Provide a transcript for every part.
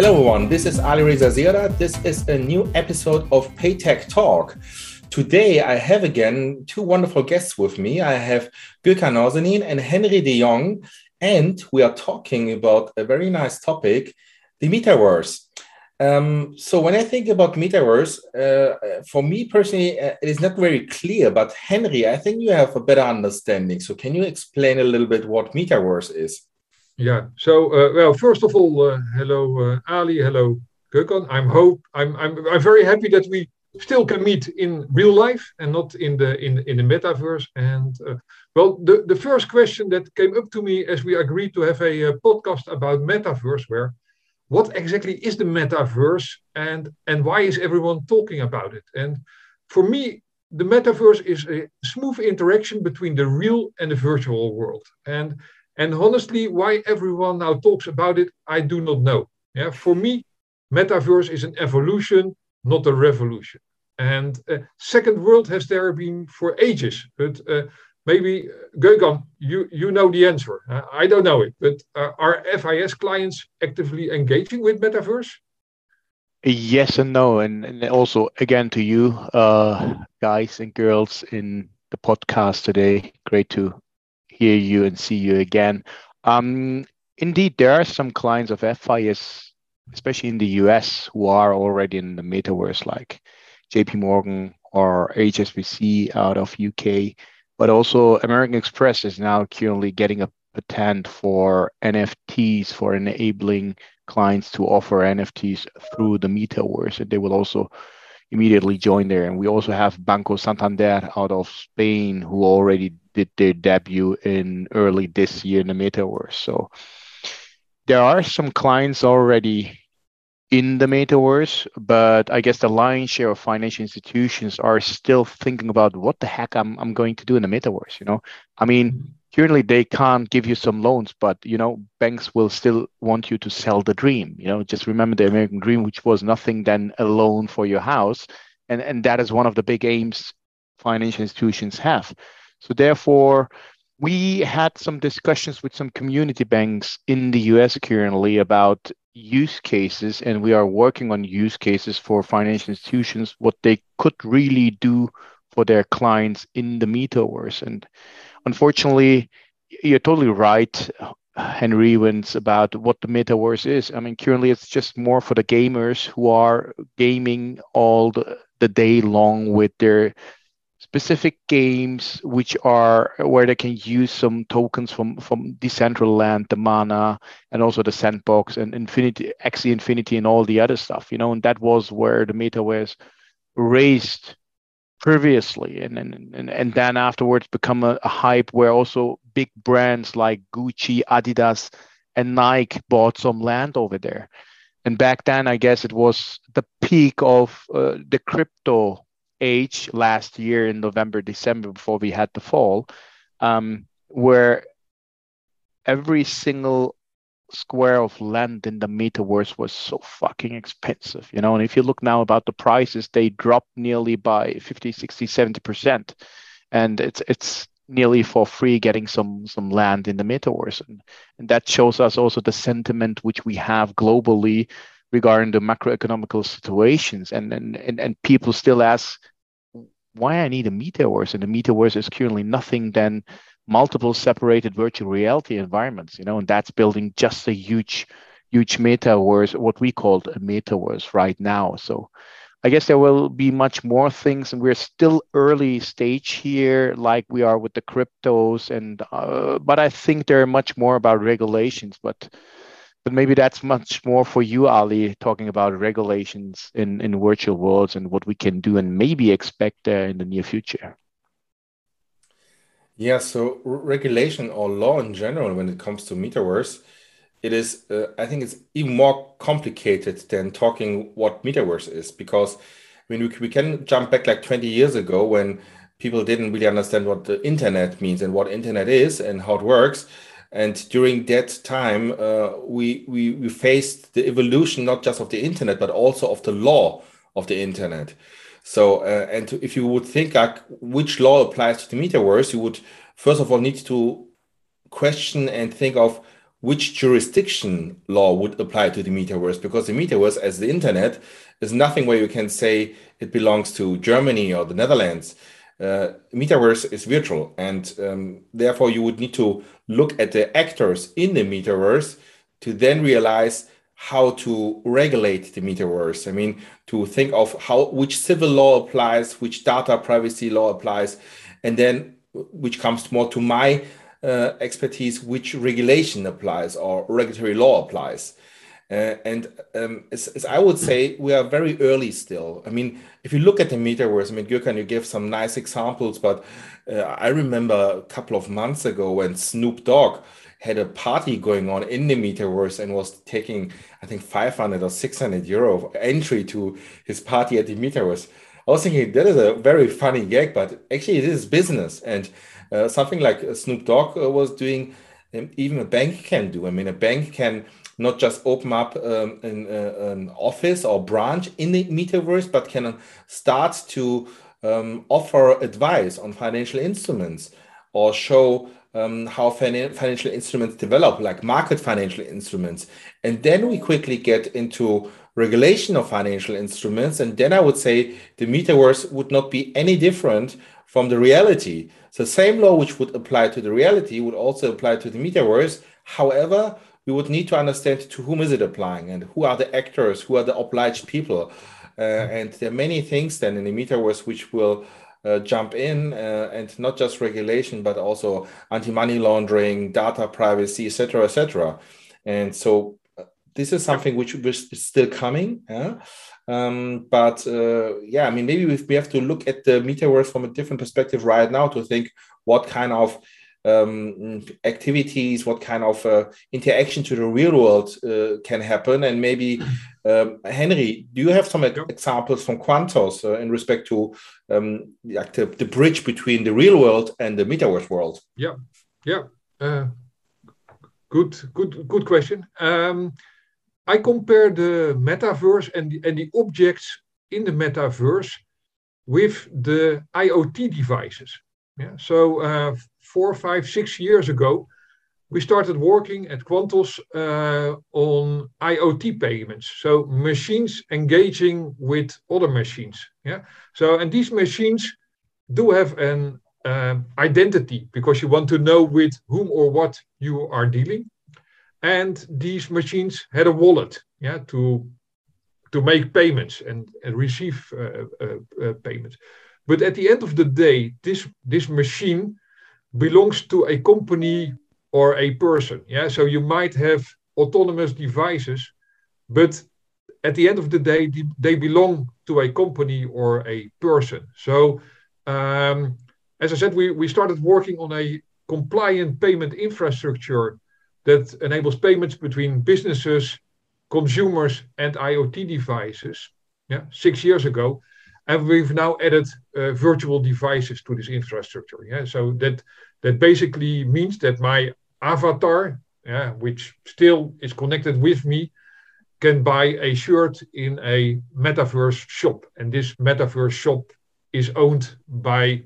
Hello, everyone. This is Ali Reza Zira. This is a new episode of Paytech Talk. Today, I have again two wonderful guests with me. I have Gürkan Nazanin and Henry de Jong, and we are talking about a very nice topic the metaverse. Um, so, when I think about metaverse, uh, for me personally, uh, it is not very clear. But, Henry, I think you have a better understanding. So, can you explain a little bit what metaverse is? Yeah. So, uh, well, first of all, uh, hello, uh, Ali. Hello, Gürkan. I'm hope I'm, I'm I'm very happy that we still can meet in real life and not in the in in the metaverse. And uh, well, the the first question that came up to me as we agreed to have a, a uh, podcast about metaverse, where what exactly is the metaverse and and why is everyone talking about it? And for me, the metaverse is a smooth interaction between the real and the virtual world. And and honestly, why everyone now talks about it, I do not know. Yeah, for me, metaverse is an evolution, not a revolution. And uh, second world has there been for ages, but uh, maybe uh, Gürkan, you you know the answer. Uh, I don't know it, but uh, are FIS clients actively engaging with metaverse? Yes and no, and, and also again to you, uh, guys and girls in the podcast today. Great to hear you and see you again. Um, indeed, there are some clients of FIS, especially in the US, who are already in the metaverse, like JP Morgan or HSBC out of UK. But also, American Express is now currently getting a patent for NFTs for enabling clients to offer NFTs through the metaverse. And they will also immediately join there. And we also have Banco Santander out of Spain who already did their debut in early this year in the metaverse. So there are some clients already in the metaverse, but I guess the lion's share of financial institutions are still thinking about what the heck I'm, I'm going to do in the metaverse. You know, I mean, mm-hmm. Currently they can't give you some loans, but you know, banks will still want you to sell the dream. You know, just remember the American dream, which was nothing than a loan for your house, and and that is one of the big aims financial institutions have. So therefore, we had some discussions with some community banks in the US currently about use cases, and we are working on use cases for financial institutions, what they could really do for their clients in the metaverse. And unfortunately, you're totally right, Henry, when it's about what the metaverse is. I mean, currently it's just more for the gamers who are gaming all the, the day long with their specific games which are where they can use some tokens from from Decentraland, the Mana, and also the Sandbox and Infinity, Axie Infinity, and all the other stuff. You know, and that was where the meta was raised previously, and and and, and then afterwards become a, a hype where also big brands like Gucci, Adidas, and Nike bought some land over there. And back then, I guess it was the peak of uh, the crypto age last year in November, December, before we had the fall, um, where every single square of land in the metaverse was so fucking expensive, you know. And if you look now about the prices, they dropped nearly by 50, 60, 70%. And it's it's nearly for free getting some some land in the metaverse. And, and that shows us also the sentiment which we have globally regarding the macroeconomical situations and and and, and people still ask why I need a metaverse and the metaverse is currently nothing than multiple separated virtual reality environments you know and that's building just a huge huge metaverse what we call a metaverse right now so I guess there will be much more things, and we're still early stage here, like we are with the cryptos. And uh, but I think there are much more about regulations. But but maybe that's much more for you, Ali, talking about regulations in, in virtual worlds and what we can do and maybe expect uh, in the near future. Yeah, so regulation or law in general, when it comes to metaverse, it is, uh, I think it's even more complicated than talking what metaverse is because I mean, we, we can jump back like 20 years ago when people didn't really understand what the internet means and what internet is and how it works and during that time, uh, we, we, we faced the evolution not just of the internet, but also of the law of the internet. So, uh, and to, if you would think like which law applies to the metaverse, you would first of all need to question and think of which jurisdiction law would apply to the metaverse because the metaverse as the internet is nothing where you can say it belongs to germany or the netherlands. Uh, metaverse is virtual and um, therefore you would need to look at the actors in the metaverse to then realize how to regulate the metaverse i mean to think of how which civil law applies which data privacy law applies and then which comes more to my uh, expertise which regulation applies or regulatory law applies. Uh, and um, as, as, I would say, we are very early still. I mean, if you look at the metaverse, I mean, Gürkan, you give some nice examples, but uh, I remember a couple of months ago when Snoop Dogg had a party going on in the metaverse and was taking, I think, 500 or 600 euro entry to his party at the metaverse. I was thinking that is a very funny gag, but actually it is business. And uh, something like Snoop Dogg uh, was doing, even a bank can do. I mean, a bank can not just open up um, an, uh, an, office or branch in the metaverse, but can start to um, offer advice on financial instruments or show um, how financial instruments develop, like market financial instruments. And then we quickly get into regulation of financial instruments. And then I would say the metaverse would not be any different from the reality. So the same law which would apply to the reality would also apply to the metaverse. However, we would need to understand to whom is it applying and who are the actors, who are the obliged people. Uh, and there are many things then in the metaverse which will uh, jump in uh, and not just regulation, but also anti-money laundering, data privacy, etc., etc. And so uh, this is something which is still coming. Yeah? Um, but uh, yeah, I mean, maybe we have to look at the metaverse from a different perspective right now to think what kind of um, activities, what kind of uh, interaction to the real world uh, can happen. And maybe, um, Henry, do you have some examples from Quantoz uh, in respect to um, like the, the, bridge between the real world and the metaverse world? Yeah, yeah. Uh, good, good, good question. Um, I compare the metaverse and the, and the objects in the metaverse with the IoT devices. Yeah. So uh, four, five, six years ago, we started working at Quantoz uh, on IoT payments. So machines engaging with other machines. Yeah. So and these machines do have an um, identity because you want to know with whom or what you are dealing and these machines had a wallet yeah to to make payments and, and receive uh, uh, uh, payments but at the end of the day this this machine belongs to a company or a person yeah so you might have autonomous devices but at the end of the day they belong to a company or a person so um, as i said we, we started working on a compliant payment infrastructure that enables payments between businesses, consumers, and IoT devices. Yeah, six years ago, and we've now added uh, virtual devices to this infrastructure. Yeah, so that that basically means that my avatar, yeah, which still is connected with me, can buy a shirt in a metaverse shop, and this metaverse shop is owned by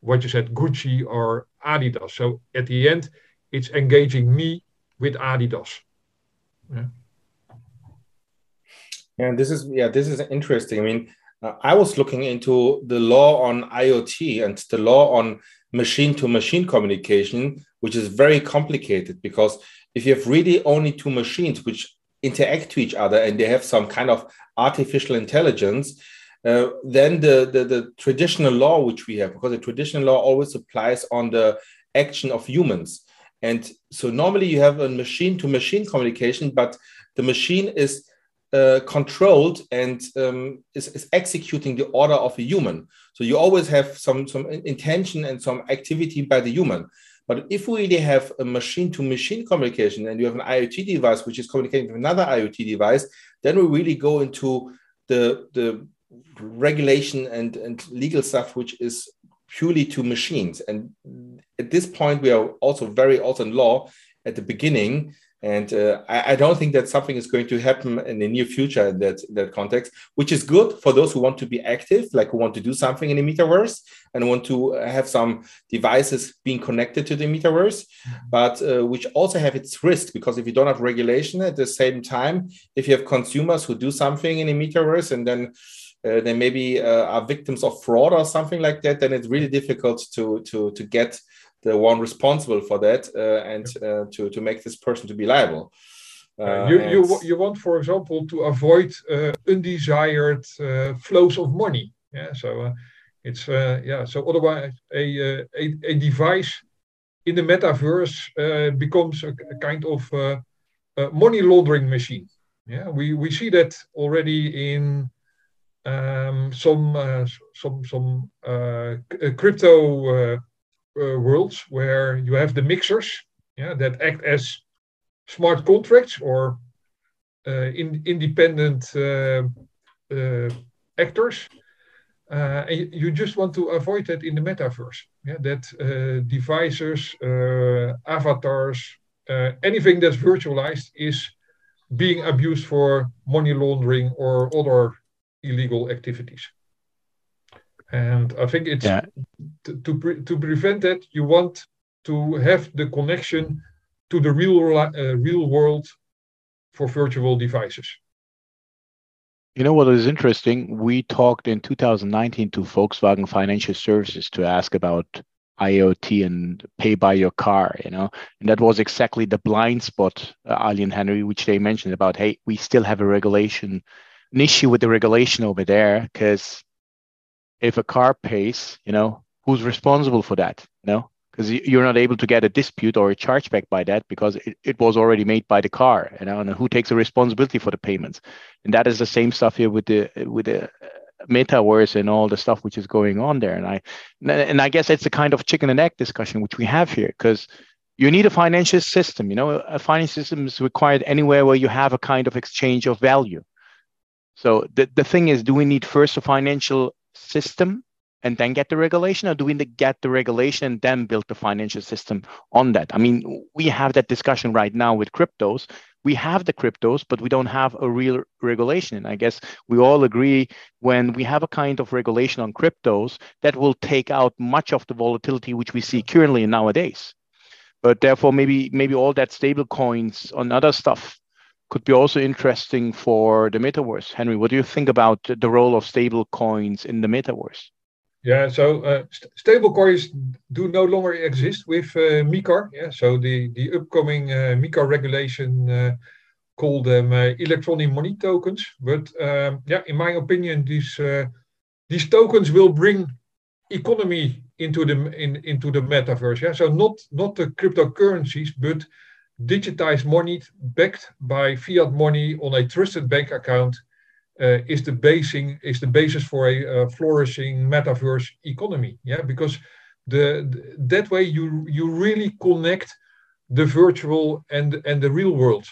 what you said, Gucci or Adidas. So at the end, it's engaging me with Adidas. Yeah. And this is yeah, this is interesting. I mean, I was looking into the law on IoT and the law on machine-to-machine communication, which is very complicated because if you have really only two machines which interact to each other and they have some kind of artificial intelligence, uh, then the, the, the traditional law which we have, because the traditional law always applies on the action of humans. And so normally you have a machine to machine communication, but the machine is uh, controlled and um, is, is, executing the order of a human. So you always have some, some intention and some activity by the human. But if we really have a machine to machine communication and you have an IoT device which is communicating with another IoT device, then we really go into the, the regulation and, and legal stuff which is purely to machines. And at this point, we are also very in law at the beginning And uh, I, I, don't think that something is going to happen in the near future in that, that context, which is good for those who want to be active, like who want to do something in the metaverse and want to have some devices being connected to the metaverse, mm-hmm. but uh, which also have its risk because if you don't have regulation at the same time, if you have consumers who do something in the metaverse and then uh, they maybe uh, are victims of fraud or something like that, then it's really difficult to to to get the one responsible for that uh, and uh, to to make this person to be liable. Uh, you, you, you want, for example, to avoid undesired flows of money. Yeah, so it's yeah. So otherwise, a, a a device in the metaverse becomes a, a, kind of money laundering machine. Yeah, we, we see that already in um, some uh, some some uh, crypto uh, worlds where you have the mixers yeah, that act as smart contracts or uh, in, independent uh, uh actors. Uh, and you just want to avoid that in the metaverse. Yeah, that uh, devices, avatars, anything that's virtualized is being abused for money laundering or other illegal activities. And I think it's yeah. to, to, pre to prevent that, you want to have the connection to the real, uh, real world for virtual devices. You know what is interesting? We talked in 2019 to Volkswagen Financial Services to ask about IoT and pay by your car, you know, and that was exactly the blind spot, uh, Ali and Henry, which they mentioned about, hey, we still have a regulation, an issue with the regulation over there because if a car pays, you know, who's responsible for that? You know, because you're not able to get a dispute or a chargeback by that because it, it was already made by the car, you know, and who takes the responsibility for the payments? And that is the same stuff here with the with the uh, metaverse and all the stuff which is going on there. And I and I guess it's a kind of chicken and egg discussion which we have here because you need a financial system. You know, a financial system is required anywhere where you have a kind of exchange of value. So the, the thing is, do we need first a financial system and then get the regulation or do we get the regulation and then build the financial system on that? I mean we have that discussion right now with cryptos. We have the cryptos but we don't have a real regulation. And i guess we all agree when we have a kind of regulation on cryptos that will take out much of the volatility which we see currently nowadays. But therefore maybe maybe all that stable coins on other stuff could be also interesting for the metaverse. Henry, what do you think about the role of stable coins in the metaverse? Yeah, so uh, st stable coins do no longer exist with uh, MiCAR. Yeah, so the the upcoming uh, MiCAR regulation uh, call them uh, electronic money tokens. But um, yeah, in my opinion, these uh, these tokens will bring economy into the in, into the metaverse. Yeah, so not not the cryptocurrencies, but digitized money backed by fiat money on a trusted bank account uh, is the basing is the basis for a uh, flourishing metaverse economy. Yeah, because the, the, that way you you really connect the virtual and and the real world.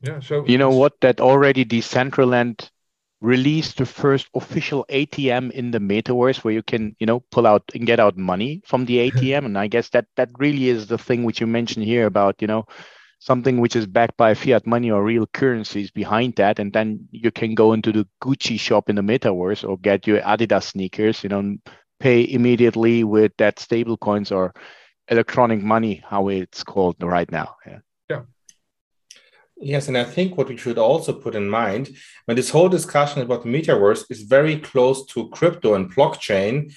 Yeah. So you know what? That already Decentraland released the first official ATM in the metaverse where you can, you know, pull out and get out money from the ATM. and I guess that that really is the thing which you mentioned here about, you know, something which is backed by fiat money or real currencies behind that. And then you can go into the Gucci shop in the metaverse or get your Adidas sneakers, you know, pay immediately with that stable coins or electronic money, how it's called right now. Yeah. Yes, and I think what we should also put in mind when this whole discussion about the metaverse is very close to crypto and blockchain,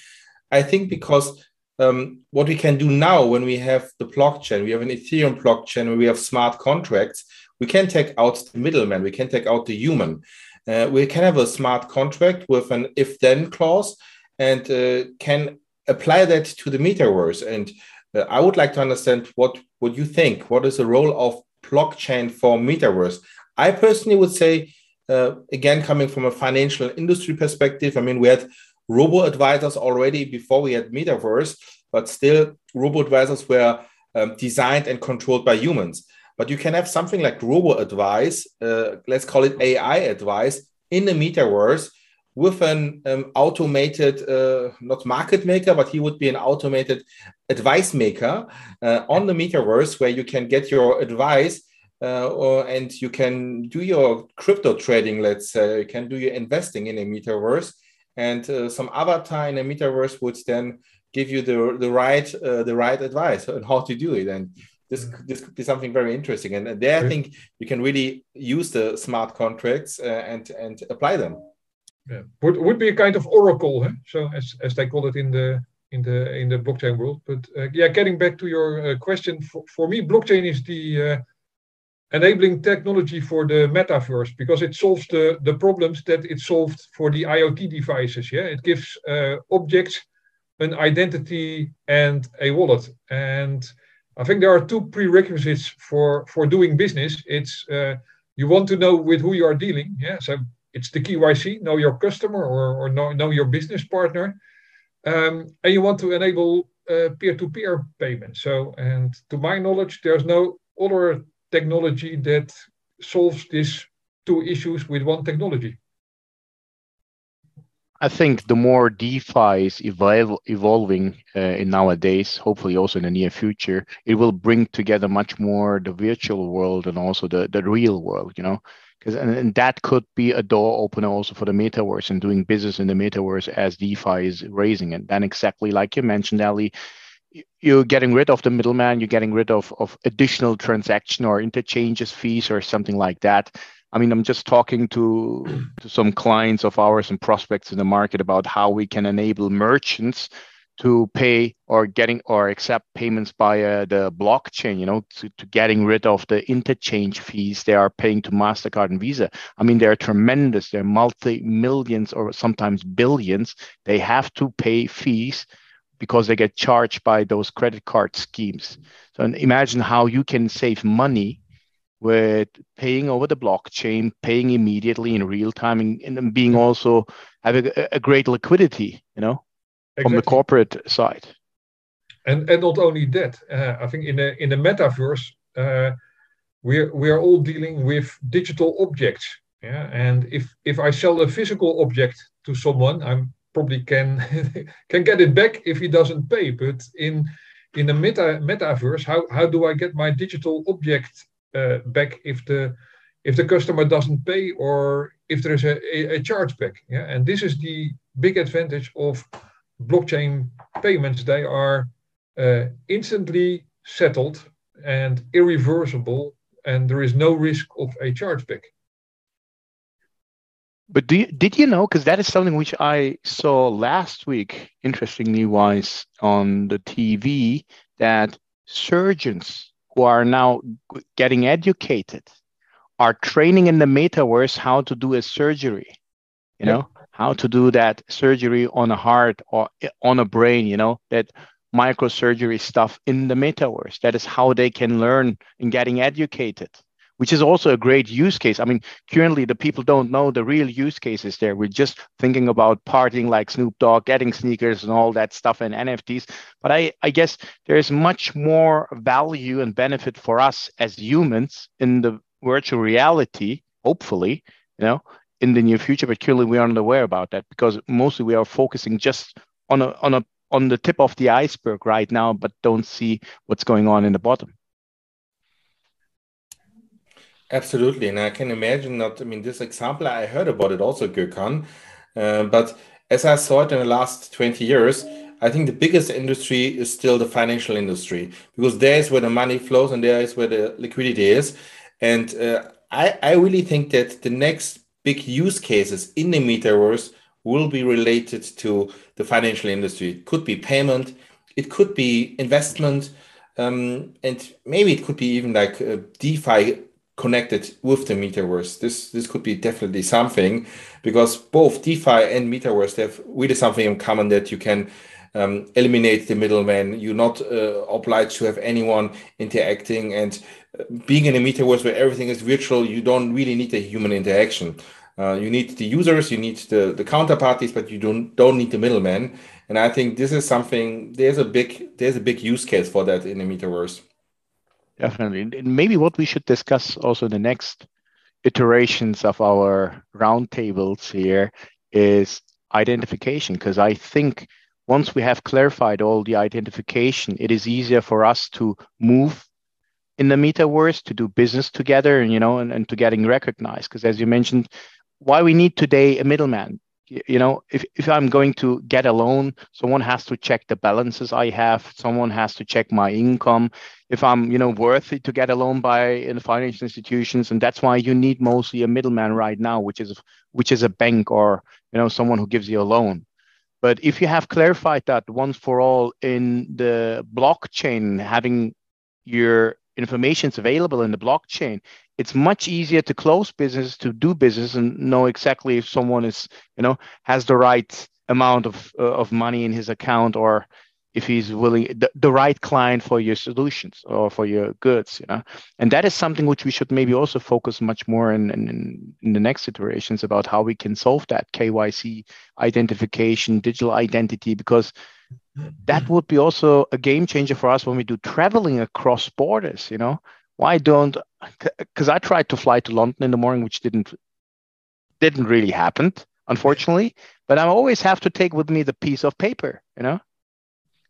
I think because um, what we can do now when we have the blockchain, we have an Ethereum blockchain, where we have smart contracts, we can take out the middleman, we can take out the human. Uh, we can have a smart contract with an if then clause and uh, can apply that to the metaverse. And uh, I would like to understand what, what you think. What is the role of blockchain for metaverse? I personally would say, uh, again, coming from a financial industry perspective, I mean, we had robo advisors already before we had metaverse, but still, robo advisors were um, designed and controlled by humans. But you can have something like robo advice, uh, let's call it AI advice, in the metaverse, with an um, automated, uh, not market maker, but he would be an automated advice maker uh, on the metaverse where you can get your advice uh, or, and you can do your crypto trading, let's say, you can do your investing in a metaverse. And uh, some avatar in a metaverse would then give you the, the right uh, the right advice on how to do it. And this this could be something very interesting. And there, I think you can really use the smart contracts uh, and and apply them yeah. would would be a kind of oracle, huh? so as as they call it in the in the in the blockchain world. But uh, yeah, getting back to your uh, question, for, for me, blockchain is the uh, enabling technology for the metaverse because it solves the the problems that it solved for the IoT devices. Yeah, it gives uh, objects an identity and a wallet, and I think there are two prerequisites for for doing business. It's uh, you want to know with who you are dealing. Yeah, so it's the KYC, know your customer or, or know, know your business partner. Um, and you want to enable uh, peer-to-peer payments. So, and to my knowledge, there's no other technology that solves these two issues with one technology. I think the more DeFi is evolve, evolving uh, in nowadays, hopefully also in the near future, it will bring together much more the virtual world and also the, the real world, you know, because and, and, that could be a door opener also for the metaverse and doing business in the metaverse as DeFi is raising. it. then exactly like you mentioned, Ali, you're getting rid of the middleman, you're getting rid of, of additional transaction or interchanges fees or something like that. I mean, I'm just talking to, to some clients of ours and prospects in the market about how we can enable merchants to pay or getting or accept payments via the blockchain you know to, to getting rid of the interchange fees they are paying to mastercard and visa. I mean they're tremendous. They're multi millions or sometimes billions. They have to pay fees because they get charged by those credit card schemes. So imagine how you can save money with paying over the blockchain paying immediately in real time and, and being also having a, a great liquidity you know exactly. from the corporate side. And and not only that, uh, I think in the in the metaverse, uh, we're we are all dealing with digital objects. Yeah, and if if I sell a physical object to someone, I probably can can get it back if he doesn't pay. But in in the meta metaverse, how how do I get my digital object uh, back if the if the customer doesn't pay or if there is a, a, a chargeback? Yeah, and this is the big advantage of blockchain payments, they are uh, instantly settled and irreversible, and there is no risk of a chargeback. But do you, did you know? Because that is something which I saw last week, interestingly wise, on the TV, that surgeons who are now getting educated are training in the metaverse how to do a surgery. You know, how to do that surgery on a heart or on a brain, you know, that microsurgery stuff in the metaverse. That is how they can learn and getting educated, which is also a great use case. I mean, currently the people don't know the real use cases there. We're just thinking about partying like Snoop Dogg, getting sneakers and all that stuff and NFTs. But I, I guess there's much more value and benefit for us as humans in the virtual reality, hopefully, you know, in the near future, but clearly we aren't aware about that because mostly we are focusing just on a on a on the tip of the iceberg right now, but don't see what's going on in the bottom. Absolutely, and I can imagine that. I mean, this example I heard about it also, Gökhan, uh, but as I saw it in the last twenty years, I think the biggest industry is still the financial industry because there is where the money flows and there is where the liquidity is, and uh, I I really think that the next big use cases in the metaverse will be related to the financial industry. It could be payment, it could be investment, um, and maybe it could be even like uh, DeFi connected with the metaverse. This this could be definitely something because both DeFi and metaverse have really something in common that you can um, eliminate the middleman. You're not uh, obliged to have anyone interacting, and uh, being in a metaverse where everything is virtual, you don't really need a human interaction. Uh, you need the users, you need the, the counterparties, but you don't don't need the middleman. And I think this is something. There's a big there's a big use case for that in the metaverse. Definitely, and maybe what we should discuss also in the next iterations of our roundtables here is identification because I think once we have clarified all the identification, it is easier for us to move in the metaverse to do business together and you know and, and to getting recognized. Because as you mentioned why we need today a middleman? You know if, if i'm going to get a loan someone has to check the balances i have someone has to check my income. If i'm you know worthy to get a loan by in financial institutions and that's why you need mostly a middleman right now which is which is a bank or you know someone who gives you a loan but if you have clarified that once for all in the blockchain having your information available in the blockchain it's much easier to close business to do business and know exactly if someone is you know has the right amount of uh, of money in his account or if he's willing the, the right client for your solutions or for your goods you know and that is something which we should maybe also focus much more in, in, in the next iterations about how we can solve that kyc identification digital identity because that would be also a game changer for us when we do traveling across borders you know why don't because I tried to fly to London in the morning, which didn't didn't really happen, unfortunately. But I always have to take with me the piece of paper, you know.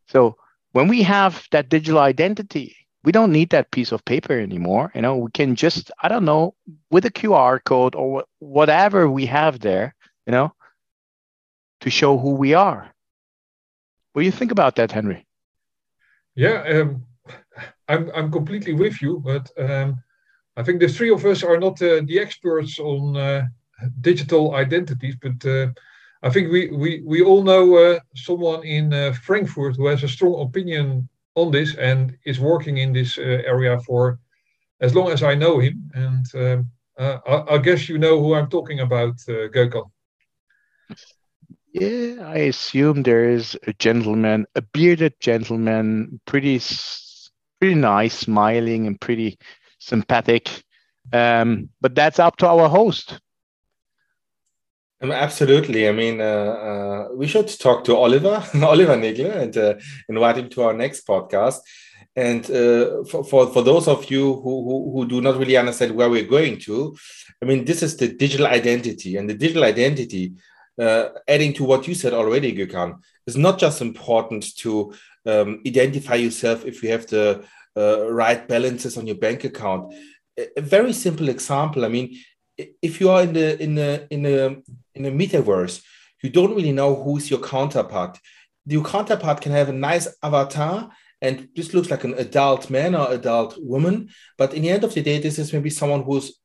So when we have that digital identity, we don't need that piece of paper anymore. You know, we can just I don't know with a QR code or whatever we have there, you know, to show who we are. What do you think about that, Henry? Yeah, um, I'm I'm completely with you, but um, I think the three of us are not uh, the experts on uh, digital identities, but uh, I think we, we, we all know uh, someone in uh, Frankfurt who has a strong opinion on this and is working in this uh, area for as long as I know him. And um, I, I, guess you know who I'm talking about, uh, Gökhan. Yeah, I assume there is a gentleman, a bearded gentleman, pretty pretty nice, smiling, and pretty sympathetic. Um, but that's up to our host. Um, absolutely. I mean, uh, uh, we should talk to Oliver, Oliver Naegele, and uh, invite him to our next podcast. And uh, for, for, for those of you who, who, who do not really understand where we're going to, I mean, this is the digital identity. And the digital identity, uh, adding to what you said already, Gökhan, is not just important to um, identify yourself if you have the uh, right balances on your bank account. A, a very simple example. I mean, if you are in the in the in the in the metaverse, you don't really know who's your counterpart. Your counterpart can have a nice avatar and this looks like an adult man or adult woman but in the end of the day this is maybe someone who's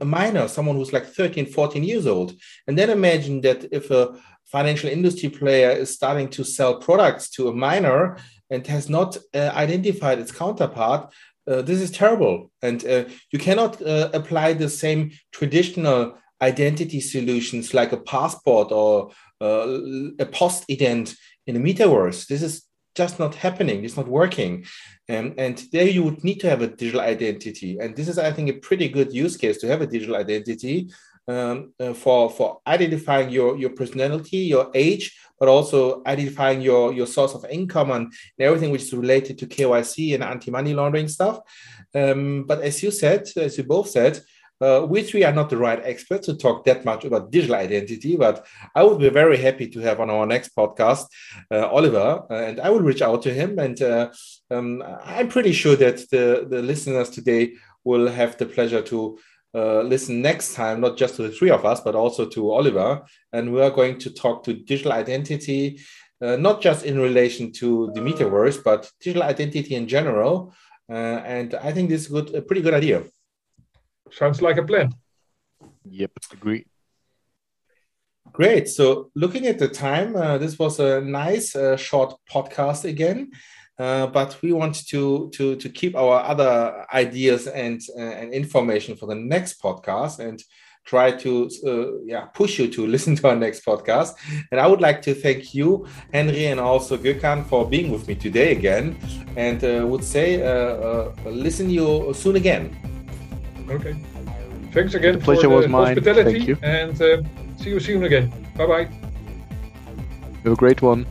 a minor someone who's like 13 14 years old and then imagine that if a financial industry player is starting to sell products to a minor and has not uh, identified its counterpart, uh, this is terrible. And uh, you cannot uh, apply the same traditional identity solutions like a passport or uh, a post ident in the metaverse. This is just not happening. It's not working. Um, and there you would need to have a digital identity. And this is, I think, a pretty good use case to have a digital identity um, uh, for for identifying your your personality, your age, but also identifying your your source of income and, everything which is related to KYC and anti-money laundering stuff. Um, but as you said, as you both said, uh, we three are not the right experts to talk that much about digital identity, but I would be very happy to have on our next podcast uh, Oliver, uh, and I will reach out to him. And uh, um, I'm pretty sure that the, the listeners today will have the pleasure to uh, listen next time, not just to the three of us, but also to Oliver. And we are going to talk to digital identity, uh, not just in relation to the metaverse, but digital identity in general. Uh, and I think this is good, a pretty good idea. Sounds like a plan. Yep, agree. Great. So, looking at the time, uh, this was a nice uh, short podcast again. Uh, but we want to to to keep our other ideas and uh, and information for the next podcast and try to uh, yeah push you to listen to our next podcast. And i would like to thank you henry and also gökhan for being with me today again. And uh, would say uh, listen you soon again. Okay. Thanks again the pleasure for the was mine. hospitality and see you soon again. Bye bye have a great one